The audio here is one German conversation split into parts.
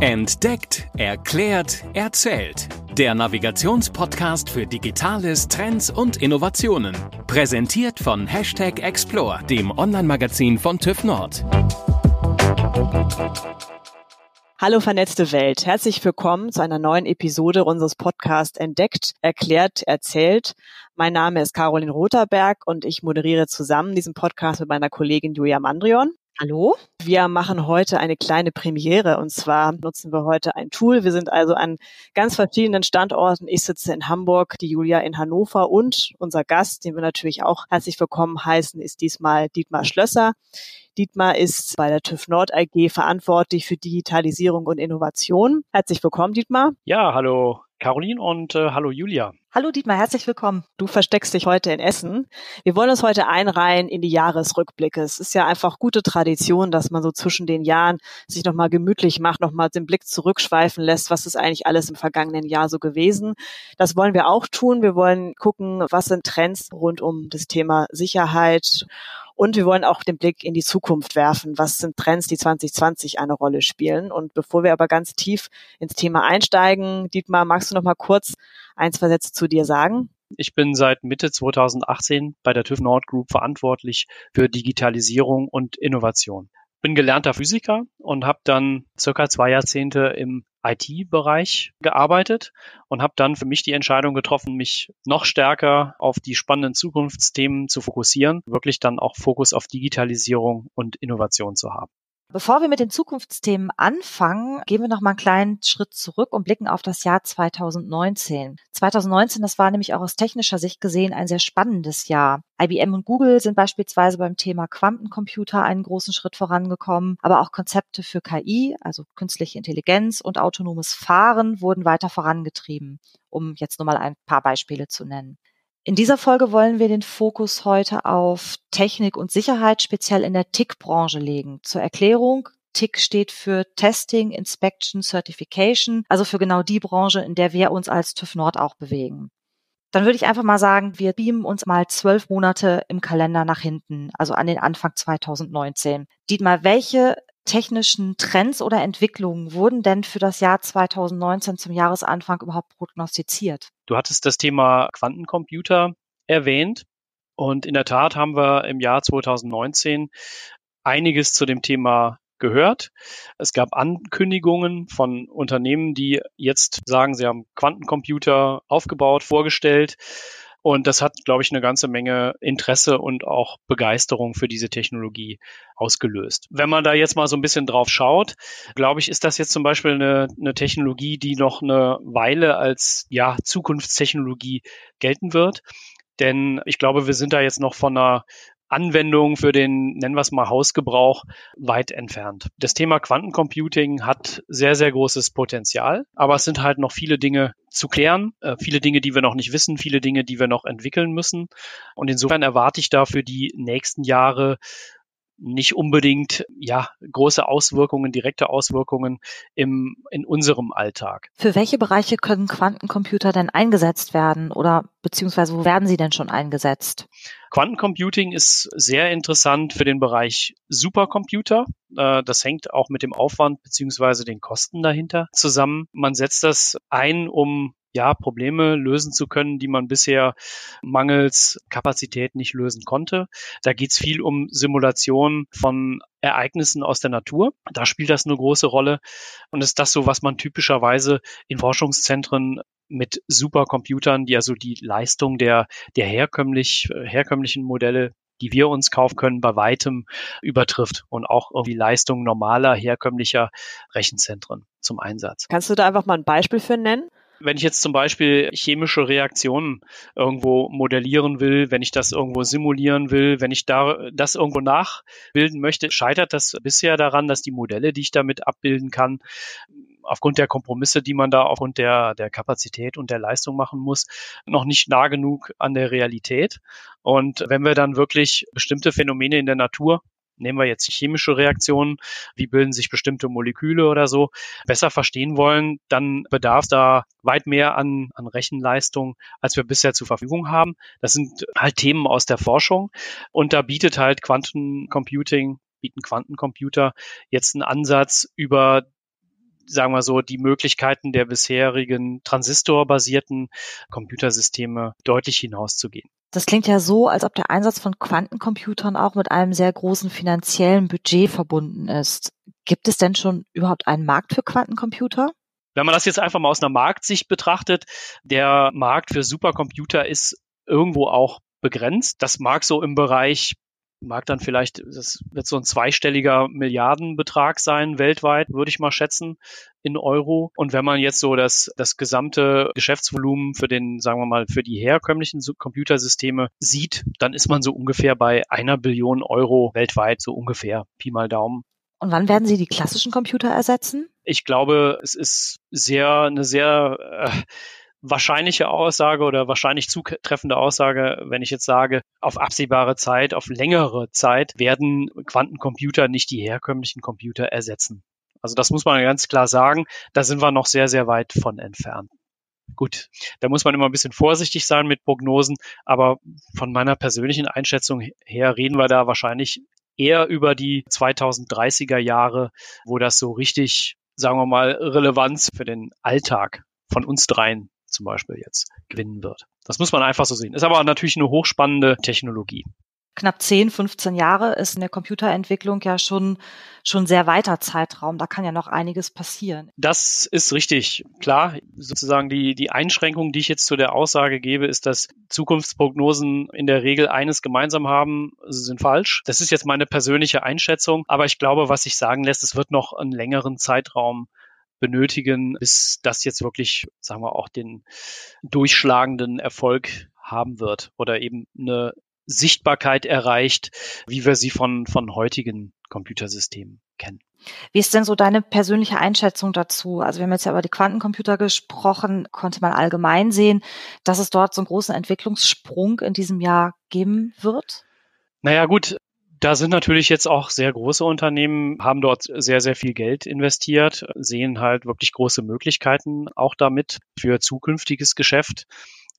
Entdeckt, erklärt, erzählt. Der Navigationspodcast für Digitales, Trends und Innovationen. Präsentiert von Hashtag Explore, dem Online-Magazin von TÜV Nord. Hallo vernetzte Welt, herzlich willkommen zu einer neuen Episode unseres Podcasts Entdeckt, Erklärt, Erzählt. Mein Name ist Caroline Rotherberg und ich moderiere zusammen diesen Podcast mit meiner Kollegin Julia Mandrion. Hallo. Wir machen heute eine kleine Premiere und zwar nutzen wir heute ein Tool. Wir sind also an ganz verschiedenen Standorten. Ich sitze in Hamburg, die Julia in Hannover und unser Gast, den wir natürlich auch herzlich willkommen heißen, ist diesmal Dietmar Schlösser. Dietmar ist bei der TÜV Nord AG verantwortlich für Digitalisierung und Innovation. Herzlich willkommen, Dietmar. Ja, hallo Caroline und äh, hallo Julia. Hallo Dietmar, herzlich willkommen. Du versteckst dich heute in Essen. Wir wollen uns heute einreihen in die Jahresrückblicke. Es ist ja einfach gute Tradition, dass man so zwischen den Jahren sich nochmal gemütlich macht, nochmal den Blick zurückschweifen lässt, was ist eigentlich alles im vergangenen Jahr so gewesen. Das wollen wir auch tun. Wir wollen gucken, was sind Trends rund um das Thema Sicherheit und wir wollen auch den Blick in die Zukunft werfen. Was sind Trends, die 2020 eine Rolle spielen? Und bevor wir aber ganz tief ins Thema einsteigen, Dietmar, magst du noch mal kurz ein, zwei Sätze zu dir sagen? Ich bin seit Mitte 2018 bei der TÜV Nord Group verantwortlich für Digitalisierung und Innovation. Bin gelernter Physiker und habe dann circa zwei Jahrzehnte im IT-Bereich gearbeitet und habe dann für mich die Entscheidung getroffen, mich noch stärker auf die spannenden Zukunftsthemen zu fokussieren, wirklich dann auch Fokus auf Digitalisierung und Innovation zu haben. Bevor wir mit den Zukunftsthemen anfangen, gehen wir noch mal einen kleinen Schritt zurück und blicken auf das Jahr 2019. 2019, das war nämlich auch aus technischer Sicht gesehen ein sehr spannendes Jahr. IBM und Google sind beispielsweise beim Thema Quantencomputer einen großen Schritt vorangekommen, aber auch Konzepte für KI, also künstliche Intelligenz und autonomes Fahren wurden weiter vorangetrieben, um jetzt nur mal ein paar Beispiele zu nennen. In dieser Folge wollen wir den Fokus heute auf Technik und Sicherheit speziell in der TIC-Branche legen. Zur Erklärung, TIC steht für Testing, Inspection, Certification, also für genau die Branche, in der wir uns als TÜV Nord auch bewegen. Dann würde ich einfach mal sagen, wir beamen uns mal zwölf Monate im Kalender nach hinten, also an den Anfang 2019. Dietmar, welche technischen Trends oder Entwicklungen wurden denn für das Jahr 2019 zum Jahresanfang überhaupt prognostiziert? Du hattest das Thema Quantencomputer erwähnt. Und in der Tat haben wir im Jahr 2019 einiges zu dem Thema gehört. Es gab Ankündigungen von Unternehmen, die jetzt sagen, sie haben Quantencomputer aufgebaut, vorgestellt. Und das hat, glaube ich, eine ganze Menge Interesse und auch Begeisterung für diese Technologie ausgelöst. Wenn man da jetzt mal so ein bisschen drauf schaut, glaube ich, ist das jetzt zum Beispiel eine, eine Technologie, die noch eine Weile als ja, Zukunftstechnologie gelten wird. Denn ich glaube, wir sind da jetzt noch von einer Anwendung für den, nennen wir es mal, Hausgebrauch weit entfernt. Das Thema Quantencomputing hat sehr, sehr großes Potenzial, aber es sind halt noch viele Dinge zu klären, äh, viele Dinge, die wir noch nicht wissen, viele Dinge, die wir noch entwickeln müssen. Und insofern erwarte ich da für die nächsten Jahre nicht unbedingt ja große Auswirkungen, direkte Auswirkungen im in unserem Alltag. Für welche Bereiche können Quantencomputer denn eingesetzt werden oder beziehungsweise wo werden sie denn schon eingesetzt? Quantencomputing ist sehr interessant für den Bereich Supercomputer. Äh, das hängt auch mit dem Aufwand beziehungsweise den Kosten dahinter zusammen. Man setzt das ein, um ja, Probleme lösen zu können, die man bisher mangels Kapazität nicht lösen konnte. Da geht es viel um Simulation von Ereignissen aus der Natur. Da spielt das eine große Rolle. Und ist das so, was man typischerweise in Forschungszentren mit Supercomputern, die also die Leistung der, der herkömmlich, herkömmlichen Modelle die wir uns kaufen können, bei weitem übertrifft und auch irgendwie Leistung normaler, herkömmlicher Rechenzentren zum Einsatz. Kannst du da einfach mal ein Beispiel für nennen? Wenn ich jetzt zum Beispiel chemische Reaktionen irgendwo modellieren will, wenn ich das irgendwo simulieren will, wenn ich da das irgendwo nachbilden möchte, scheitert das bisher daran, dass die Modelle, die ich damit abbilden kann, aufgrund der Kompromisse, die man da aufgrund der, der Kapazität und der Leistung machen muss, noch nicht nah genug an der Realität. Und wenn wir dann wirklich bestimmte Phänomene in der Natur nehmen wir jetzt chemische Reaktionen, wie bilden sich bestimmte Moleküle oder so, besser verstehen wollen, dann bedarf da weit mehr an, an Rechenleistung, als wir bisher zur Verfügung haben. Das sind halt Themen aus der Forschung und da bietet halt Quantencomputing bieten Quantencomputer jetzt einen Ansatz über sagen wir so, die Möglichkeiten der bisherigen transistorbasierten Computersysteme deutlich hinauszugehen. Das klingt ja so, als ob der Einsatz von Quantencomputern auch mit einem sehr großen finanziellen Budget verbunden ist. Gibt es denn schon überhaupt einen Markt für Quantencomputer? Wenn man das jetzt einfach mal aus einer Marktsicht betrachtet, der Markt für Supercomputer ist irgendwo auch begrenzt. Das mag so im Bereich mag dann vielleicht, das wird so ein zweistelliger Milliardenbetrag sein weltweit, würde ich mal schätzen, in Euro. Und wenn man jetzt so das, das gesamte Geschäftsvolumen für den, sagen wir mal, für die herkömmlichen Computersysteme sieht, dann ist man so ungefähr bei einer Billion Euro weltweit, so ungefähr, Pi mal Daumen. Und wann werden Sie die klassischen Computer ersetzen? Ich glaube, es ist sehr, eine sehr, äh, wahrscheinliche Aussage oder wahrscheinlich zutreffende Aussage, wenn ich jetzt sage, auf absehbare Zeit, auf längere Zeit werden Quantencomputer nicht die herkömmlichen Computer ersetzen. Also das muss man ganz klar sagen. Da sind wir noch sehr, sehr weit von entfernt. Gut, da muss man immer ein bisschen vorsichtig sein mit Prognosen, aber von meiner persönlichen Einschätzung her reden wir da wahrscheinlich eher über die 2030er Jahre, wo das so richtig, sagen wir mal, Relevanz für den Alltag von uns dreien zum Beispiel jetzt gewinnen wird. Das muss man einfach so sehen. Ist aber natürlich eine hochspannende Technologie. Knapp 10, 15 Jahre ist in der Computerentwicklung ja schon, schon sehr weiter Zeitraum. Da kann ja noch einiges passieren. Das ist richtig. Klar, sozusagen die, die Einschränkung, die ich jetzt zu der Aussage gebe, ist, dass Zukunftsprognosen in der Regel eines gemeinsam haben, sind falsch. Das ist jetzt meine persönliche Einschätzung. Aber ich glaube, was sich sagen lässt, es wird noch einen längeren Zeitraum benötigen, bis das jetzt wirklich, sagen wir, auch den durchschlagenden Erfolg haben wird oder eben eine Sichtbarkeit erreicht, wie wir sie von, von heutigen Computersystemen kennen. Wie ist denn so deine persönliche Einschätzung dazu? Also wir haben jetzt ja über die Quantencomputer gesprochen, konnte man allgemein sehen, dass es dort so einen großen Entwicklungssprung in diesem Jahr geben wird? Naja gut, da sind natürlich jetzt auch sehr große Unternehmen, haben dort sehr, sehr viel Geld investiert, sehen halt wirklich große Möglichkeiten auch damit für zukünftiges Geschäft.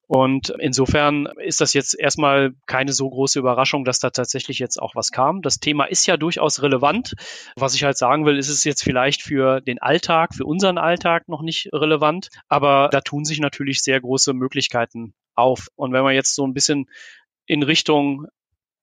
Und insofern ist das jetzt erstmal keine so große Überraschung, dass da tatsächlich jetzt auch was kam. Das Thema ist ja durchaus relevant. Was ich halt sagen will, ist es jetzt vielleicht für den Alltag, für unseren Alltag noch nicht relevant. Aber da tun sich natürlich sehr große Möglichkeiten auf. Und wenn man jetzt so ein bisschen in Richtung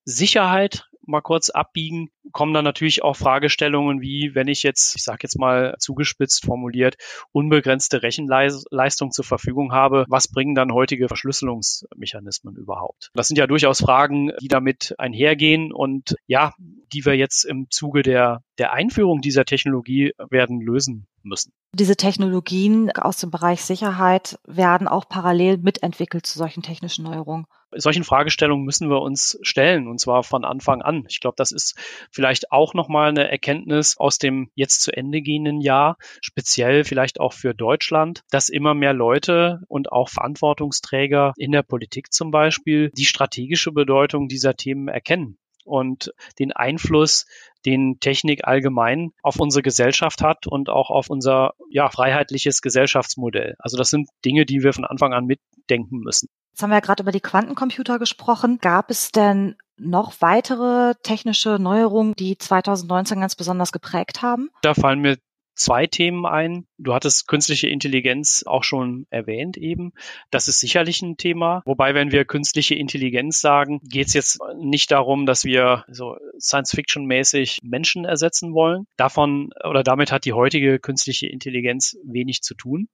Sicherheit mal kurz abbiegen, kommen dann natürlich auch Fragestellungen wie, wenn ich jetzt, ich sage jetzt mal zugespitzt formuliert, unbegrenzte Rechenleistung zur Verfügung habe, was bringen dann heutige Verschlüsselungsmechanismen überhaupt? Das sind ja durchaus Fragen, die damit einhergehen und ja, die wir jetzt im Zuge der, der Einführung dieser Technologie werden lösen müssen. Diese Technologien aus dem Bereich Sicherheit werden auch parallel mitentwickelt zu solchen technischen Neuerungen. Solchen Fragestellungen müssen wir uns stellen und zwar von Anfang an. Ich glaube, das ist vielleicht auch nochmal eine Erkenntnis aus dem jetzt zu Ende gehenden Jahr, speziell vielleicht auch für Deutschland, dass immer mehr Leute und auch Verantwortungsträger in der Politik zum Beispiel die strategische Bedeutung dieser Themen erkennen und den Einfluss, den Technik allgemein auf unsere Gesellschaft hat und auch auf unser ja, freiheitliches Gesellschaftsmodell. Also das sind Dinge, die wir von Anfang an mitdenken müssen. Jetzt haben wir ja gerade über die Quantencomputer gesprochen. Gab es denn noch weitere technische Neuerungen, die 2019 ganz besonders geprägt haben? Da fallen mir zwei Themen ein. Du hattest künstliche Intelligenz auch schon erwähnt eben. Das ist sicherlich ein Thema. Wobei, wenn wir künstliche Intelligenz sagen, geht es jetzt nicht darum, dass wir so Science-Fiction-mäßig Menschen ersetzen wollen. Davon oder damit hat die heutige künstliche Intelligenz wenig zu tun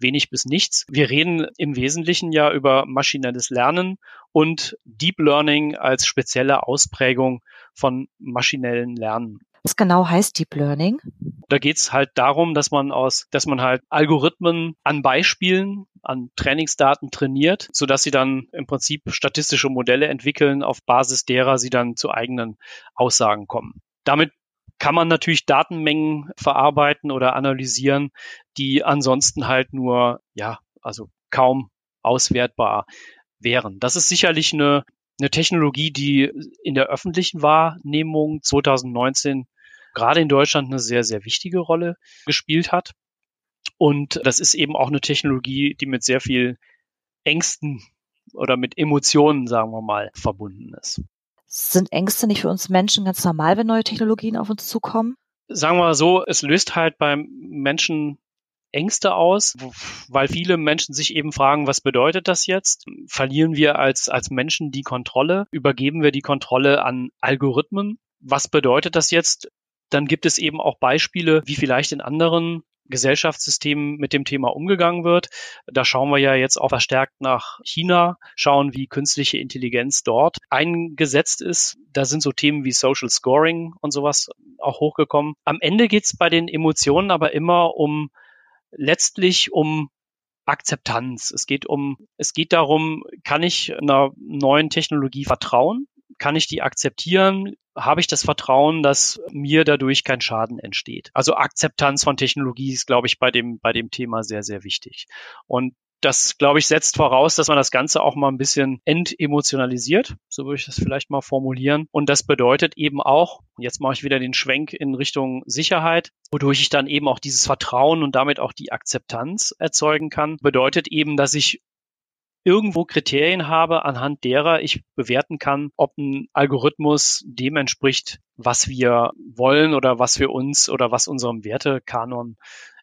wenig bis nichts. Wir reden im Wesentlichen ja über maschinelles Lernen und Deep Learning als spezielle Ausprägung von maschinellen Lernen. Was genau heißt Deep Learning? Da geht es halt darum, dass man aus, dass man halt Algorithmen an Beispielen, an Trainingsdaten trainiert, sodass sie dann im Prinzip statistische Modelle entwickeln, auf Basis derer sie dann zu eigenen Aussagen kommen. Damit kann man natürlich Datenmengen verarbeiten oder analysieren, die ansonsten halt nur, ja, also kaum auswertbar wären. Das ist sicherlich eine eine Technologie, die in der öffentlichen Wahrnehmung 2019 gerade in Deutschland eine sehr, sehr wichtige Rolle gespielt hat. Und das ist eben auch eine Technologie, die mit sehr viel Ängsten oder mit Emotionen, sagen wir mal, verbunden ist. Sind Ängste nicht für uns Menschen ganz normal, wenn neue Technologien auf uns zukommen? sagen wir mal so, es löst halt beim Menschen Ängste aus, weil viele Menschen sich eben fragen, was bedeutet das jetzt? Verlieren wir als, als Menschen die Kontrolle? Übergeben wir die Kontrolle an Algorithmen? Was bedeutet das jetzt? Dann gibt es eben auch Beispiele, wie vielleicht in anderen Gesellschaftssystemen mit dem Thema umgegangen wird. Da schauen wir ja jetzt auch verstärkt nach China, schauen, wie künstliche Intelligenz dort eingesetzt ist. Da sind so Themen wie Social Scoring und sowas auch hochgekommen. Am Ende geht es bei den Emotionen aber immer um letztlich um Akzeptanz. Es geht um, es geht darum, kann ich einer neuen Technologie vertrauen? Kann ich die akzeptieren? Habe ich das Vertrauen, dass mir dadurch kein Schaden entsteht? Also Akzeptanz von Technologie ist, glaube ich, bei dem, bei dem Thema sehr, sehr wichtig. Und das, glaube ich, setzt voraus, dass man das Ganze auch mal ein bisschen entemotionalisiert, so würde ich das vielleicht mal formulieren. Und das bedeutet eben auch, jetzt mache ich wieder den Schwenk in Richtung Sicherheit, wodurch ich dann eben auch dieses Vertrauen und damit auch die Akzeptanz erzeugen kann, bedeutet eben, dass ich irgendwo Kriterien habe, anhand derer ich bewerten kann, ob ein Algorithmus dem entspricht, was wir wollen oder was wir uns oder was unserem Wertekanon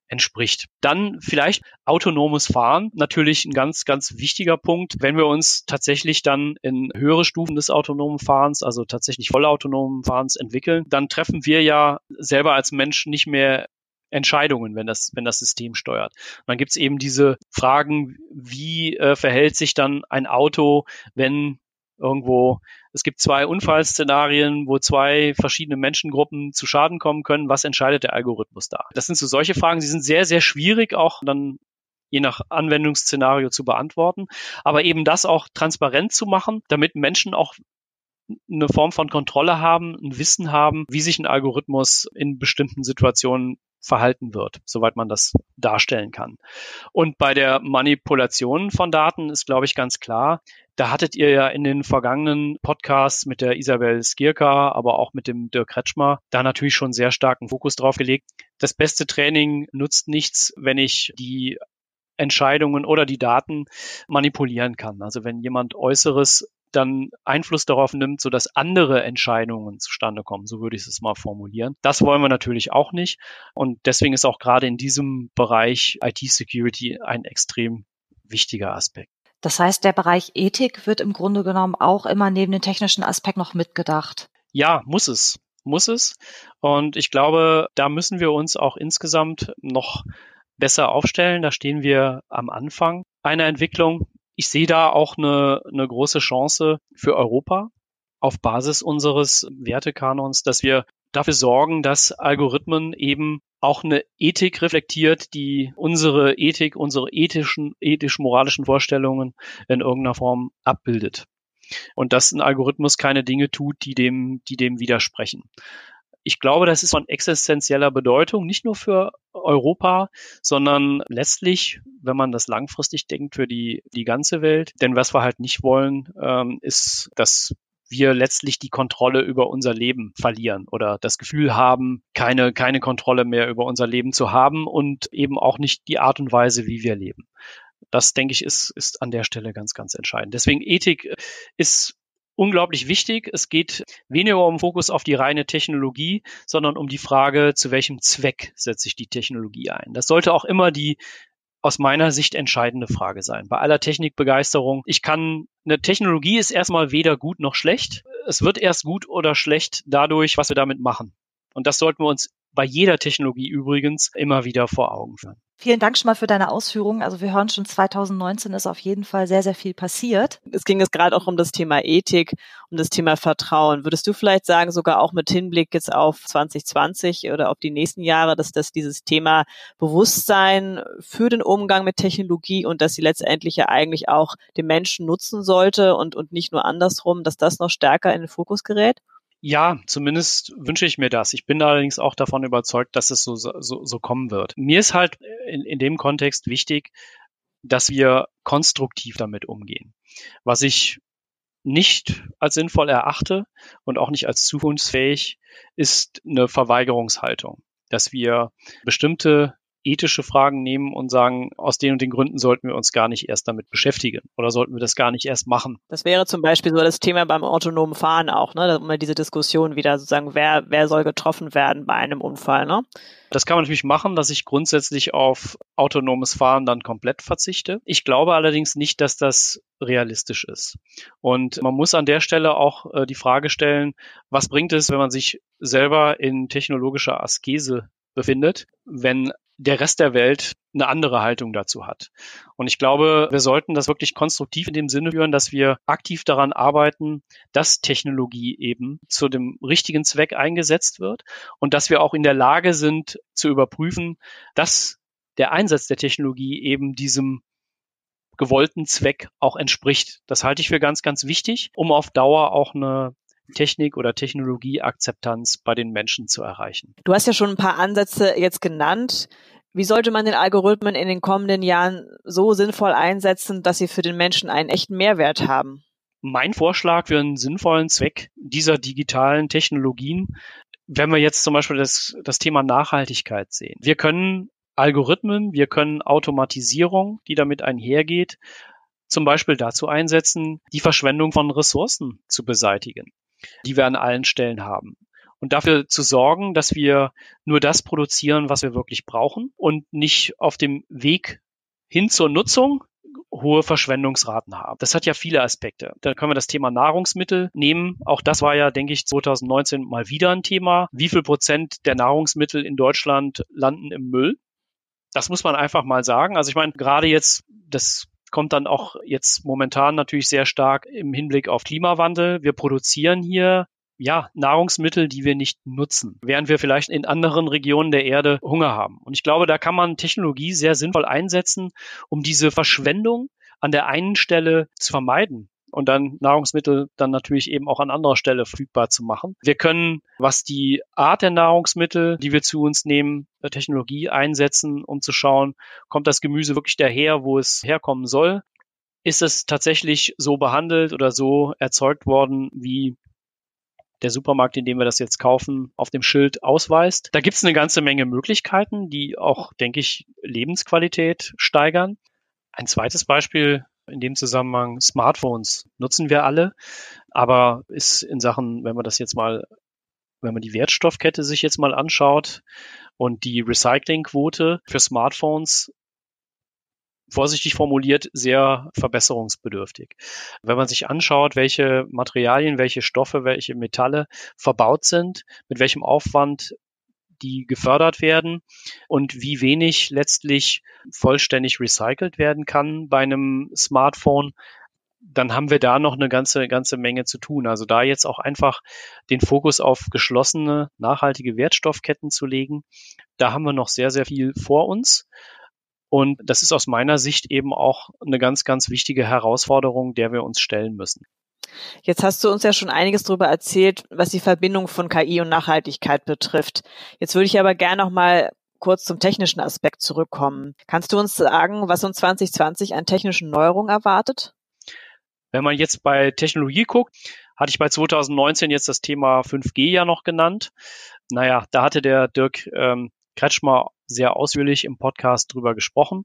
entspricht. Dann vielleicht autonomes Fahren, natürlich ein ganz, ganz wichtiger Punkt. Wenn wir uns tatsächlich dann in höhere Stufen des autonomen Fahrens, also tatsächlich vollautonomen Fahrens entwickeln, dann treffen wir ja selber als Mensch nicht mehr Entscheidungen, wenn das, wenn das System steuert. Und dann gibt's eben diese Fragen, wie äh, verhält sich dann ein Auto, wenn irgendwo, es gibt zwei Unfallszenarien, wo zwei verschiedene Menschengruppen zu Schaden kommen können. Was entscheidet der Algorithmus da? Das sind so solche Fragen, die sind sehr, sehr schwierig auch dann je nach Anwendungsszenario zu beantworten, aber eben das auch transparent zu machen, damit Menschen auch eine Form von Kontrolle haben, ein Wissen haben, wie sich ein Algorithmus in bestimmten Situationen verhalten wird, soweit man das darstellen kann. Und bei der Manipulation von Daten ist, glaube ich, ganz klar, da hattet ihr ja in den vergangenen Podcasts mit der Isabel Skirka, aber auch mit dem Dirk Kretschmer da natürlich schon sehr starken Fokus drauf gelegt. Das beste Training nutzt nichts, wenn ich die Entscheidungen oder die Daten manipulieren kann. Also wenn jemand Äußeres dann Einfluss darauf nimmt, sodass andere Entscheidungen zustande kommen. So würde ich es mal formulieren. Das wollen wir natürlich auch nicht. Und deswegen ist auch gerade in diesem Bereich IT-Security ein extrem wichtiger Aspekt. Das heißt, der Bereich Ethik wird im Grunde genommen auch immer neben den technischen Aspekt noch mitgedacht. Ja, muss es. Muss es. Und ich glaube, da müssen wir uns auch insgesamt noch besser aufstellen. Da stehen wir am Anfang einer Entwicklung. Ich sehe da auch eine, eine große Chance für Europa auf Basis unseres Wertekanons, dass wir dafür sorgen, dass Algorithmen eben auch eine Ethik reflektiert, die unsere Ethik, unsere ethischen, ethisch-moralischen Vorstellungen in irgendeiner Form abbildet. Und dass ein Algorithmus keine Dinge tut, die dem, die dem widersprechen. Ich glaube, das ist von existenzieller Bedeutung, nicht nur für Europa, sondern letztlich, wenn man das langfristig denkt, für die, die ganze Welt. Denn was wir halt nicht wollen, ähm, ist, dass wir letztlich die Kontrolle über unser Leben verlieren oder das Gefühl haben, keine, keine Kontrolle mehr über unser Leben zu haben und eben auch nicht die Art und Weise, wie wir leben. Das, denke ich, ist, ist an der Stelle ganz, ganz entscheidend. Deswegen Ethik ist unglaublich wichtig. Es geht weniger um Fokus auf die reine Technologie, sondern um die Frage, zu welchem Zweck setze ich die Technologie ein. Das sollte auch immer die aus meiner Sicht entscheidende Frage sein. Bei aller Technikbegeisterung, ich kann, eine Technologie ist erstmal weder gut noch schlecht. Es wird erst gut oder schlecht dadurch, was wir damit machen. Und das sollten wir uns bei jeder Technologie übrigens immer wieder vor Augen führen. Vielen Dank schon mal für deine Ausführungen. Also wir hören schon, 2019 ist auf jeden Fall sehr, sehr viel passiert. Es ging jetzt gerade auch um das Thema Ethik, um das Thema Vertrauen. Würdest du vielleicht sagen, sogar auch mit Hinblick jetzt auf 2020 oder auf die nächsten Jahre, dass das dieses Thema Bewusstsein für den Umgang mit Technologie und dass sie letztendlich ja eigentlich auch den Menschen nutzen sollte und, und nicht nur andersrum, dass das noch stärker in den Fokus gerät? Ja, zumindest wünsche ich mir das. Ich bin allerdings auch davon überzeugt, dass es so, so, so kommen wird. Mir ist halt in, in dem Kontext wichtig, dass wir konstruktiv damit umgehen. Was ich nicht als sinnvoll erachte und auch nicht als zukunftsfähig, ist eine Verweigerungshaltung, dass wir bestimmte ethische Fragen nehmen und sagen, aus den und den Gründen sollten wir uns gar nicht erst damit beschäftigen oder sollten wir das gar nicht erst machen. Das wäre zum Beispiel so das Thema beim autonomen Fahren auch, ne? Immer diese Diskussion wieder sozusagen, wer, wer soll getroffen werden bei einem Unfall, ne? Das kann man natürlich machen, dass ich grundsätzlich auf autonomes Fahren dann komplett verzichte. Ich glaube allerdings nicht, dass das realistisch ist. Und man muss an der Stelle auch äh, die Frage stellen, was bringt es, wenn man sich selber in technologischer Askese befindet, wenn der Rest der Welt eine andere Haltung dazu hat. Und ich glaube, wir sollten das wirklich konstruktiv in dem Sinne führen, dass wir aktiv daran arbeiten, dass Technologie eben zu dem richtigen Zweck eingesetzt wird und dass wir auch in der Lage sind zu überprüfen, dass der Einsatz der Technologie eben diesem gewollten Zweck auch entspricht. Das halte ich für ganz, ganz wichtig, um auf Dauer auch eine Technik- oder Technologieakzeptanz bei den Menschen zu erreichen. Du hast ja schon ein paar Ansätze jetzt genannt. Wie sollte man den Algorithmen in den kommenden Jahren so sinnvoll einsetzen, dass sie für den Menschen einen echten Mehrwert haben? Mein Vorschlag für einen sinnvollen Zweck dieser digitalen Technologien, wenn wir jetzt zum Beispiel das, das Thema Nachhaltigkeit sehen. Wir können Algorithmen, wir können Automatisierung, die damit einhergeht, zum Beispiel dazu einsetzen, die Verschwendung von Ressourcen zu beseitigen die wir an allen Stellen haben. Und dafür zu sorgen, dass wir nur das produzieren, was wir wirklich brauchen und nicht auf dem Weg hin zur Nutzung hohe Verschwendungsraten haben. Das hat ja viele Aspekte. Da können wir das Thema Nahrungsmittel nehmen. Auch das war ja, denke ich, 2019 mal wieder ein Thema. Wie viel Prozent der Nahrungsmittel in Deutschland landen im Müll? Das muss man einfach mal sagen. Also ich meine, gerade jetzt, das kommt dann auch jetzt momentan natürlich sehr stark im Hinblick auf Klimawandel. Wir produzieren hier ja, Nahrungsmittel, die wir nicht nutzen, während wir vielleicht in anderen Regionen der Erde Hunger haben. Und ich glaube, da kann man Technologie sehr sinnvoll einsetzen, um diese Verschwendung an der einen Stelle zu vermeiden und dann Nahrungsmittel dann natürlich eben auch an anderer Stelle verfügbar zu machen. Wir können, was die Art der Nahrungsmittel, die wir zu uns nehmen, Technologie einsetzen, um zu schauen, kommt das Gemüse wirklich daher, wo es herkommen soll? Ist es tatsächlich so behandelt oder so erzeugt worden, wie der Supermarkt, in dem wir das jetzt kaufen, auf dem Schild ausweist. Da gibt es eine ganze Menge Möglichkeiten, die auch, denke ich, Lebensqualität steigern. Ein zweites Beispiel in dem Zusammenhang Smartphones nutzen wir alle, aber ist in Sachen, wenn man das jetzt mal, wenn man die Wertstoffkette sich jetzt mal anschaut und die Recyclingquote für Smartphones vorsichtig formuliert sehr verbesserungsbedürftig. Wenn man sich anschaut, welche Materialien, welche Stoffe, welche Metalle verbaut sind, mit welchem Aufwand die gefördert werden und wie wenig letztlich vollständig recycelt werden kann bei einem Smartphone, dann haben wir da noch eine ganze, ganze Menge zu tun. Also da jetzt auch einfach den Fokus auf geschlossene, nachhaltige Wertstoffketten zu legen, da haben wir noch sehr, sehr viel vor uns. Und das ist aus meiner Sicht eben auch eine ganz, ganz wichtige Herausforderung, der wir uns stellen müssen. Jetzt hast du uns ja schon einiges darüber erzählt, was die Verbindung von KI und Nachhaltigkeit betrifft. Jetzt würde ich aber gerne noch mal kurz zum technischen Aspekt zurückkommen. Kannst du uns sagen, was uns 2020 an technischen Neuerungen erwartet? Wenn man jetzt bei Technologie guckt, hatte ich bei 2019 jetzt das Thema 5G ja noch genannt. Naja, da hatte der Dirk ähm, Kretschmer sehr ausführlich im Podcast drüber gesprochen.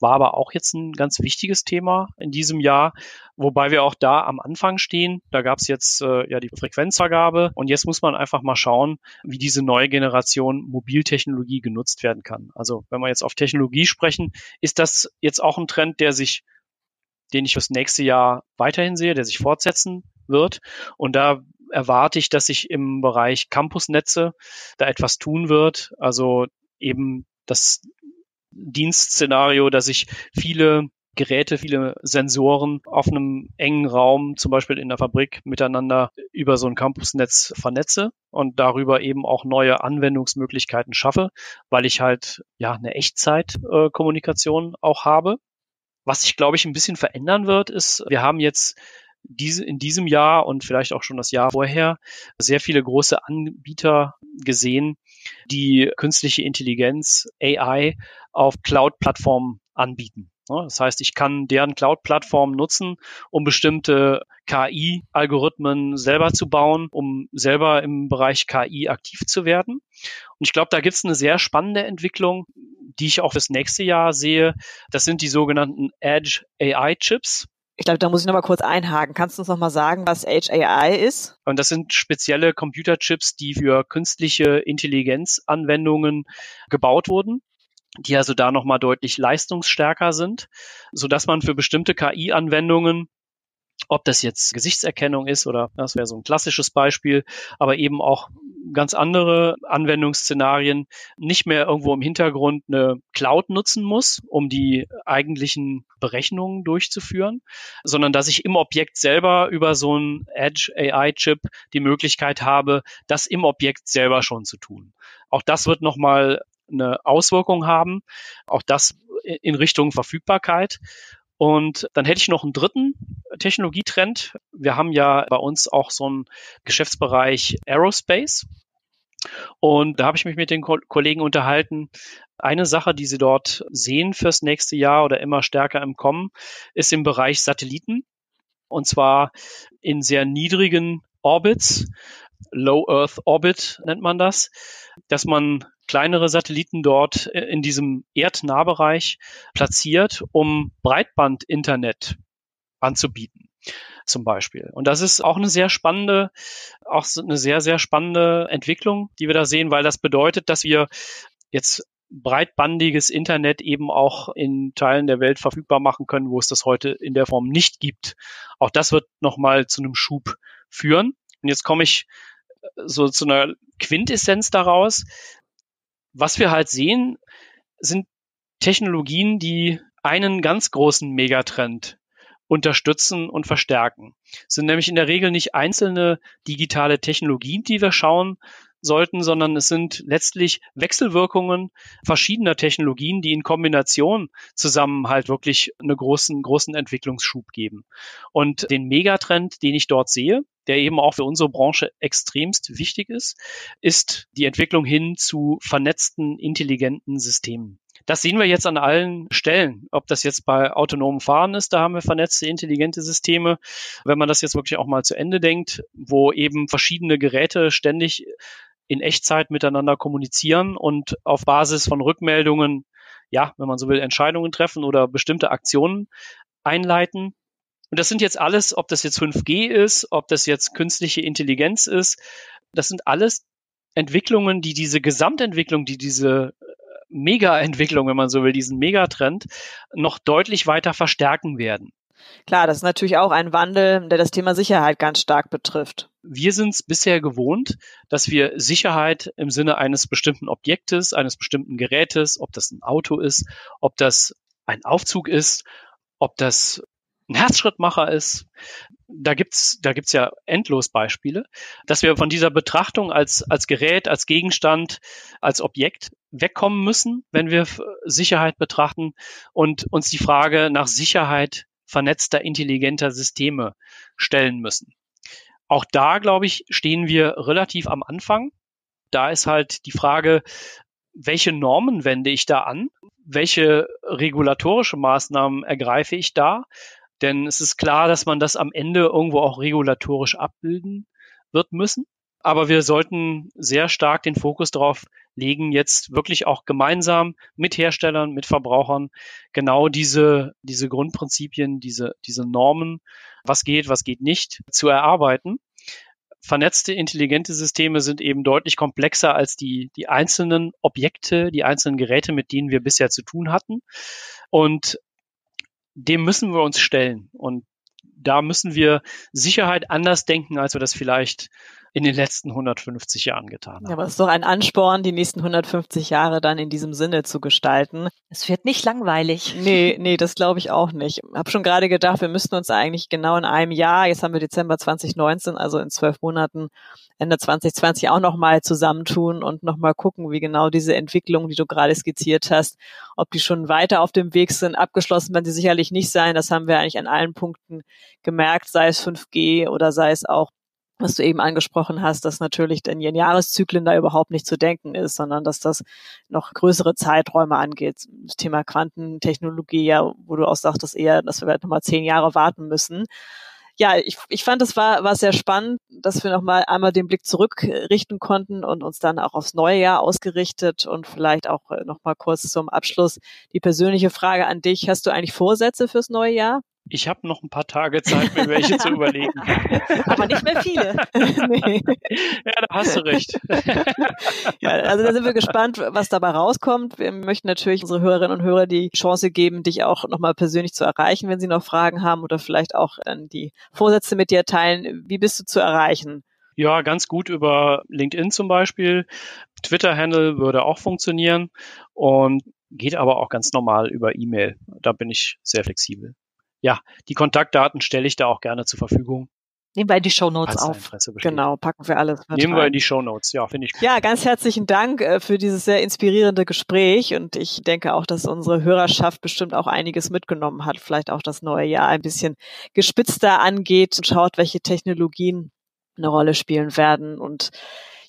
War aber auch jetzt ein ganz wichtiges Thema in diesem Jahr, wobei wir auch da am Anfang stehen. Da gab es jetzt äh, ja die Frequenzvergabe und jetzt muss man einfach mal schauen, wie diese neue Generation Mobiltechnologie genutzt werden kann. Also wenn wir jetzt auf Technologie sprechen, ist das jetzt auch ein Trend, der sich den ich fürs nächste Jahr weiterhin sehe, der sich fortsetzen wird. Und da erwarte ich, dass sich im Bereich Campusnetze da etwas tun wird. Also eben das Dienstszenario, dass ich viele Geräte, viele Sensoren auf einem engen Raum, zum Beispiel in der Fabrik, miteinander über so ein Campusnetz vernetze und darüber eben auch neue Anwendungsmöglichkeiten schaffe, weil ich halt ja eine Echtzeitkommunikation äh, auch habe. Was sich, glaube ich, ein bisschen verändern wird, ist, wir haben jetzt diese, in diesem Jahr und vielleicht auch schon das Jahr vorher sehr viele große Anbieter gesehen, die künstliche Intelligenz, AI, auf Cloud-Plattformen anbieten. Das heißt, ich kann deren Cloud-Plattform nutzen, um bestimmte KI-Algorithmen selber zu bauen, um selber im Bereich KI aktiv zu werden. Und ich glaube, da gibt es eine sehr spannende Entwicklung, die ich auch fürs nächste Jahr sehe, das sind die sogenannten Edge AI Chips. Ich glaube, da muss ich noch mal kurz einhaken. Kannst du uns noch mal sagen, was Edge AI ist? Und das sind spezielle Computerchips, die für künstliche Intelligenzanwendungen gebaut wurden die also da nochmal deutlich leistungsstärker sind, so dass man für bestimmte KI-Anwendungen ob das jetzt Gesichtserkennung ist oder das wäre so ein klassisches Beispiel, aber eben auch ganz andere Anwendungsszenarien nicht mehr irgendwo im Hintergrund eine Cloud nutzen muss, um die eigentlichen Berechnungen durchzuführen, sondern dass ich im Objekt selber über so einen Edge AI Chip die Möglichkeit habe, das im Objekt selber schon zu tun. Auch das wird nochmal eine Auswirkung haben. Auch das in Richtung Verfügbarkeit. Und dann hätte ich noch einen dritten Technologietrend. Wir haben ja bei uns auch so einen Geschäftsbereich Aerospace. Und da habe ich mich mit den Ko Kollegen unterhalten. Eine Sache, die sie dort sehen fürs nächste Jahr oder immer stärker im Kommen, ist im Bereich Satelliten. Und zwar in sehr niedrigen Orbits. Low Earth Orbit nennt man das, dass man kleinere Satelliten dort äh, in diesem Erdnahbereich platziert, um Breitband-Internet anzubieten zum Beispiel. Und das ist auch eine sehr spannende, auch eine sehr, sehr spannende Entwicklung, die wir da sehen, weil das bedeutet, dass wir jetzt breitbandiges Internet eben auch in Teilen der Welt verfügbar machen können, wo es das heute in der Form nicht gibt. Auch das wird nochmal zu einem Schub führen. Und jetzt komme ich so zu einer Quintessenz daraus. Was wir halt sehen, sind Technologien, die einen ganz großen Megatrend unterstützen und verstärken. Es sind nämlich in der Regel nicht einzelne digitale Technologien, die wir schauen sollten, sondern es sind letztlich Wechselwirkungen verschiedener Technologien, die in Kombination zusammen halt wirklich einen großen, großen Entwicklungsschub geben. Und den Megatrend, den ich dort sehe, der eben auch für unsere Branche extremst wichtig ist, ist die Entwicklung hin zu vernetzten, intelligenten Systemen. Das sehen wir jetzt an allen Stellen. Ob das jetzt bei autonomem Fahren ist, da haben wir vernetzte, intelligente Systeme. Wenn man das jetzt wirklich auch mal zu Ende denkt, wo eben verschiedene Geräte ständig in Echtzeit miteinander kommunizieren und auf Basis von Rückmeldungen, ja, wenn man so will, Entscheidungen treffen oder bestimmte Aktionen einleiten. Und das sind jetzt alles, ob das jetzt 5G ist, ob das jetzt künstliche Intelligenz ist, das sind alles Entwicklungen, die diese Gesamtentwicklung, die diese äh, Mega-Entwicklung, wenn man so will, diesen Megatrend noch deutlich weiter verstärken werden. Klar, das ist natürlich auch ein Wandel, der das Thema Sicherheit ganz stark betrifft. Wir sind es bisher gewohnt, dass wir Sicherheit im Sinne eines bestimmten Objektes, eines bestimmten Gerätes, ob das ein Auto ist, ob das ein Aufzug ist, ob das ein Herzschrittmacher ist. Da gibt's, da gibt's ja endlos Beispiele, dass wir von dieser Betrachtung als, als Gerät, als Gegenstand, als Objekt wegkommen müssen, wenn wir Sicherheit betrachten und uns die Frage nach Sicherheit vernetzter, intelligenter Systeme stellen müssen. Auch da, glaube ich, stehen wir relativ am Anfang. Da ist halt die Frage, welche Normen wende ich da an? Welche regulatorische Maßnahmen ergreife ich da? Denn es ist klar, dass man das am Ende irgendwo auch regulatorisch abbilden wird müssen. Aber wir sollten sehr stark den Fokus darauf legen, jetzt wirklich auch gemeinsam mit Herstellern, mit Verbrauchern genau diese, diese Grundprinzipien, diese, diese Normen, was geht, was geht nicht, zu erarbeiten. Vernetzte intelligente Systeme sind eben deutlich komplexer als die, die einzelnen Objekte, die einzelnen Geräte, mit denen wir bisher zu tun hatten. Und dem müssen wir uns stellen. Und da müssen wir Sicherheit anders denken, als wir das vielleicht in den letzten 150 Jahren getan haben. Ja, aber es ist doch ein Ansporn, die nächsten 150 Jahre dann in diesem Sinne zu gestalten. Es wird nicht langweilig. Nee, nee, das glaube ich auch nicht. Ich habe schon gerade gedacht, wir müssten uns eigentlich genau in einem Jahr, jetzt haben wir Dezember 2019, also in zwölf Monaten, Ende 2020 auch nochmal zusammentun und nochmal gucken, wie genau diese Entwicklung, die du gerade skizziert hast, ob die schon weiter auf dem Weg sind. Abgeschlossen werden sie sicherlich nicht sein. Das haben wir eigentlich an allen Punkten gemerkt, sei es 5G oder sei es auch was du eben angesprochen hast, dass natürlich in ihren Jahreszyklen da überhaupt nicht zu denken ist, sondern dass das noch größere Zeiträume angeht. Das Thema Quantentechnologie, ja, wo du auch sagtest eher, dass wir halt nochmal zehn Jahre warten müssen. ja, ich, ich fand, es war, war sehr spannend, dass wir nochmal einmal den Blick zurückrichten konnten und uns dann auch aufs neue Jahr ausgerichtet und vielleicht auch äh, nochmal kurz zum Abschluss die persönliche Frage an dich. Hast du eigentlich Vorsätze fürs neue Jahr? Ich habe noch ein paar Tage Zeit, mir welche zu überlegen. Aber nicht mehr viele. nee. Ja, da hast du recht. ja, also da sind wir gespannt, was dabei rauskommt. Wir möchten natürlich unsere Hörerinnen und Hörer die Chance geben, dich auch nochmal persönlich zu erreichen, wenn sie noch Fragen haben oder vielleicht auch dann die Vorsätze mit dir teilen. Wie bist du zu erreichen? Ja, ganz gut über LinkedIn zum Beispiel. Twitter-Handle würde auch funktionieren und geht aber auch ganz normal über E-Mail. Da bin ich sehr flexibel ja, die Kontaktdaten stelle ich da auch gerne zur Verfügung. Nehmen wir in die Show Notes auf. Genau, packen wir alles. Nehmen wir in die Show Notes, ja, finde ich. Ja, ganz herzlichen Dank äh, für dieses sehr inspirierende Gespräch und ich denke auch, dass unsere Hörerschaft bestimmt auch einiges mitgenommen hat, vielleicht auch das neue Jahr ein bisschen gespitzter angeht und schaut, welche Technologien eine Rolle spielen werden und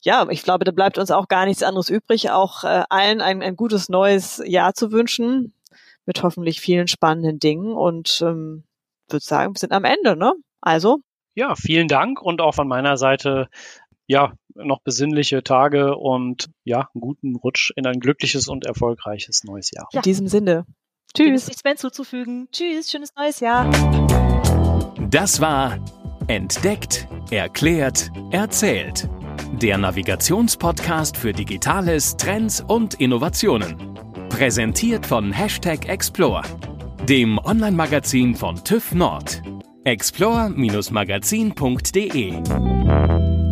ja, ich glaube, da bleibt uns auch gar nichts anderes übrig, auch äh, allen ein, ein gutes neues Jahr zu wünschen mit hoffentlich vielen spannenden Dingen und ähm, würde sagen, wir sind am Ende, ne? Also. Ja, vielen Dank und auch von meiner Seite ja, noch besinnliche Tage und ja, einen guten Rutsch in ein glückliches und erfolgreiches neues Jahr. Ja. In diesem Sinne. Tschüss. Nichts mehr hinzuzufügen. Tschüss, schönes neues Jahr. Das war Entdeckt, Erklärt, Erzählt. Der Navigationspodcast für Digitales, Trends und Innovationen. Präsentiert von Hashtag Explore, dem Online-Magazin von TÜV Nord. explore-magazin.de